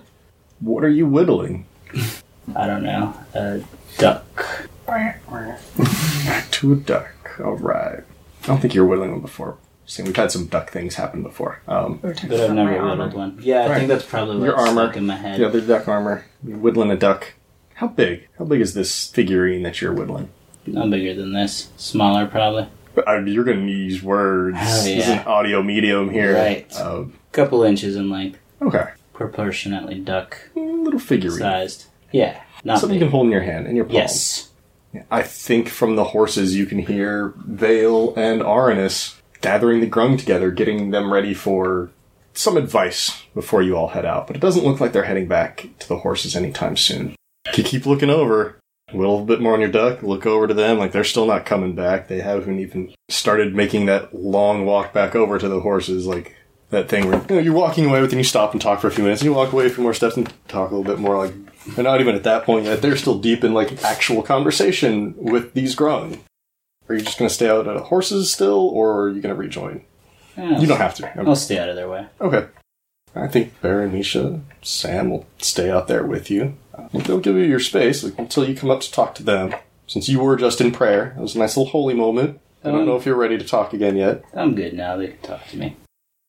What are you whittling? <laughs> I don't know. A duck. Back <laughs> to a duck. All right. I don't think you were whittling one before. Seeing we've had some duck things happen before. Um, We were talking But I've never whittled one. Yeah, I Right. think that's probably Your what's armor. stuck in my head. Yeah, the other duck armor. You're whittling a duck. How big? How big is this figurine that you're whittling? No bigger than this. Smaller, probably. But, uh, you're going to use words. Hell This is an audio medium here. Right. Um, Couple inches in length. okay. Proportionately duck Little figurine. sized. Yeah. Not Something you big. can hold in your hand, in your palm. Yes. I think from the horses you can hear Vale and Arnis gathering the grung together, getting them ready for some advice before you all head out. But it doesn't look like they're heading back to the horses anytime soon. You keep looking over. A little bit more on your duck. Look over to them. Like they're still not coming back. They haven't even started making that long walk back over to the horses. Like that thing where you know, you're walking away with and you stop and talk for a few minutes. And you walk away a few more steps and talk a little bit more. Like they're not even at that point yet. They're still deep in like actual conversation with these grung. Are you just going to stay out at horses still, or are you going to rejoin? Yeah, You don't have to. I'll stay out of their way. Okay. I think Baron, Misha, Sam will stay out there with you. They'll give you your space like, until you come up to talk to them. Since you were just in prayer, it was a nice little holy moment. I don't Um, know if you're ready to talk again yet. I'm good now. They can talk to me.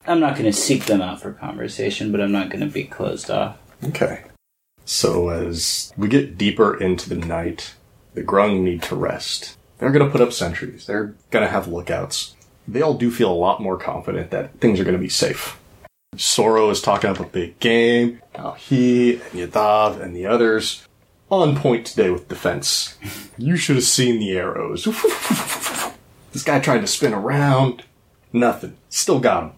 I'm not going to seek them out for conversation, but I'm not going to be closed off. Okay. So as we get deeper into the night, the grung need to rest. They're going to put up sentries. They're going to have lookouts. They all do feel a lot more confident that things are going to be safe. Soro is talking up a big game. Now he and Yadav and the others on point today with defense. You should have seen the arrows. <laughs> this guy tried to spin around. Nothing. Still got him.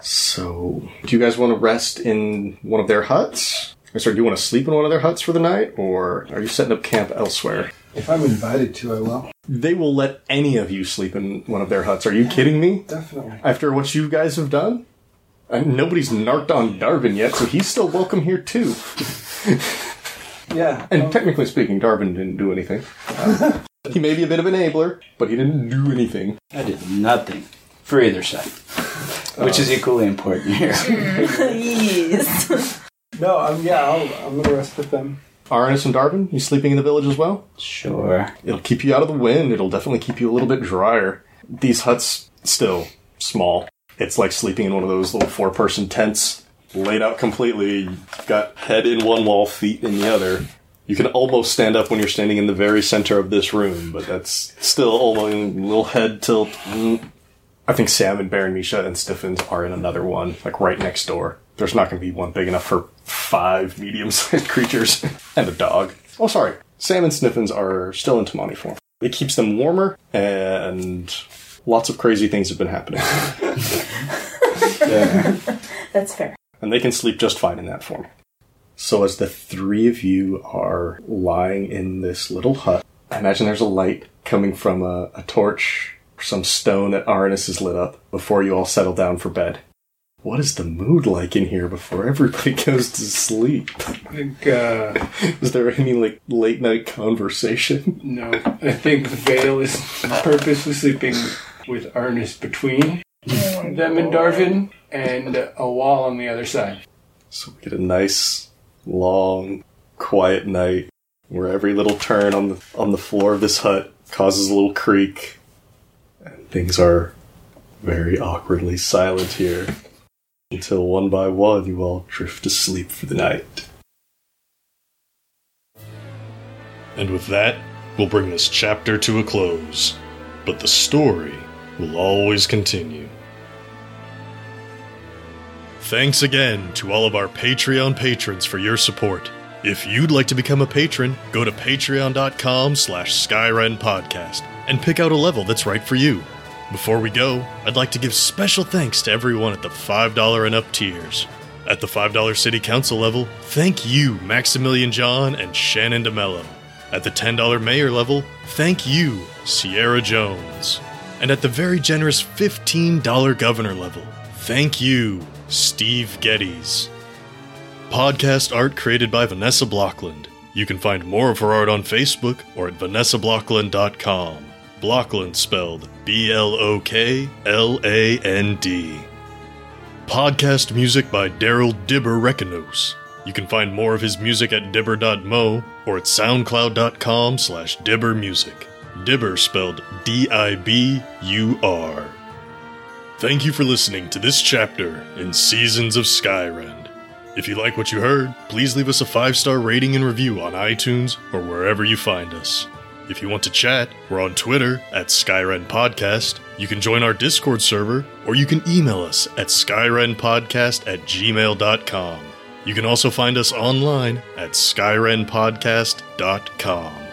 So, do you guys want to rest in one of their huts? Or sorry, do you want to sleep in one of their huts for the night? Or are you setting up camp elsewhere? If I'm invited to, I will. They will let any of you sleep in one of their huts. Are you kidding me? Definitely. After what you guys have done? And nobody's narked on Darvin yet, so he's still welcome here too. <laughs> Yeah. And um, technically speaking, Darvin didn't do anything. Uh, <laughs> he may be a bit of an enabler, but he didn't do anything. I did nothing for either side, which is equally important here. yes. <laughs> no, I'm, yeah, I'll, I'm going to rest with them. Arnis and Darvin, you sleeping in the village as well? sure. It'll keep you out of the wind. It'll definitely keep you a little bit drier. These huts still small. It's like sleeping in one of those little four-person tents, laid out completely. You've got head in one wall, feet in the other. You can almost stand up when you're standing in the very center of this room, but that's still almost a little head tilt. I think Sam and Baron Misha and Sniffins are in another one, like right next door. There's not going to be one big enough for five medium-sized <laughs> creatures and a dog. Oh, sorry. Sam and Sniffins are still in Tamani form. It keeps them warmer, and lots of crazy things have been happening. <laughs> <laughs> That's fair. and they can sleep just fine in that form. So, as the three of you are lying in this little hut, I imagine there's a light coming from a, a torch or some stone that Arnis has lit up before you all settle down for bed. What is the mood like in here before everybody <laughs> goes to sleep? I think, uh, Is there any like late night conversation? no, I think Vale is purposely sleeping with Arnis between them and Darvin and a wall on the other side. So we get a nice, long, quiet night where every little turn on the on the floor of this hut causes a little creak, things are very awkwardly silent here until one by one you all drift to sleep for the night. And with that, we'll bring this chapter to a close, but the story will always continue. Thanks again to all of our Patreon patrons for your support. If you'd like to become a patron, go to patreon.com slash Skyren Podcast and pick out a level that's right for you. Before we go, I'd like to give special thanks to everyone at the $5 and up tiers. At the $5 City Council level, thank you, Maximilian John and Shannon DeMello. At the $10 mayor level, thank you, Sierra Jones. And at the very generous $15 governor level, thank you, Steve Geddes. Podcast art created by Vanessa Blokland. You can find more of her art on Facebook or at vanessablokland.com. Blokland spelled B L O K L A N D. Podcast music by Daryl Dibur Rekinos. You can find more of his music at dibur.mo or at soundcloud.com slash diburmusic. Dibur spelled D-I-B-U-R. Thank you for listening to this chapter in Seasons of Skyrend. If you like what you heard, please leave us a five-star rating and review on iTunes or wherever you find us. If you want to chat, we're on Twitter at Skyren Podcast. You can join our Discord server, or you can email us at skyrenpodcast at gmail.com. You can also find us online at skyrenpodcast.com.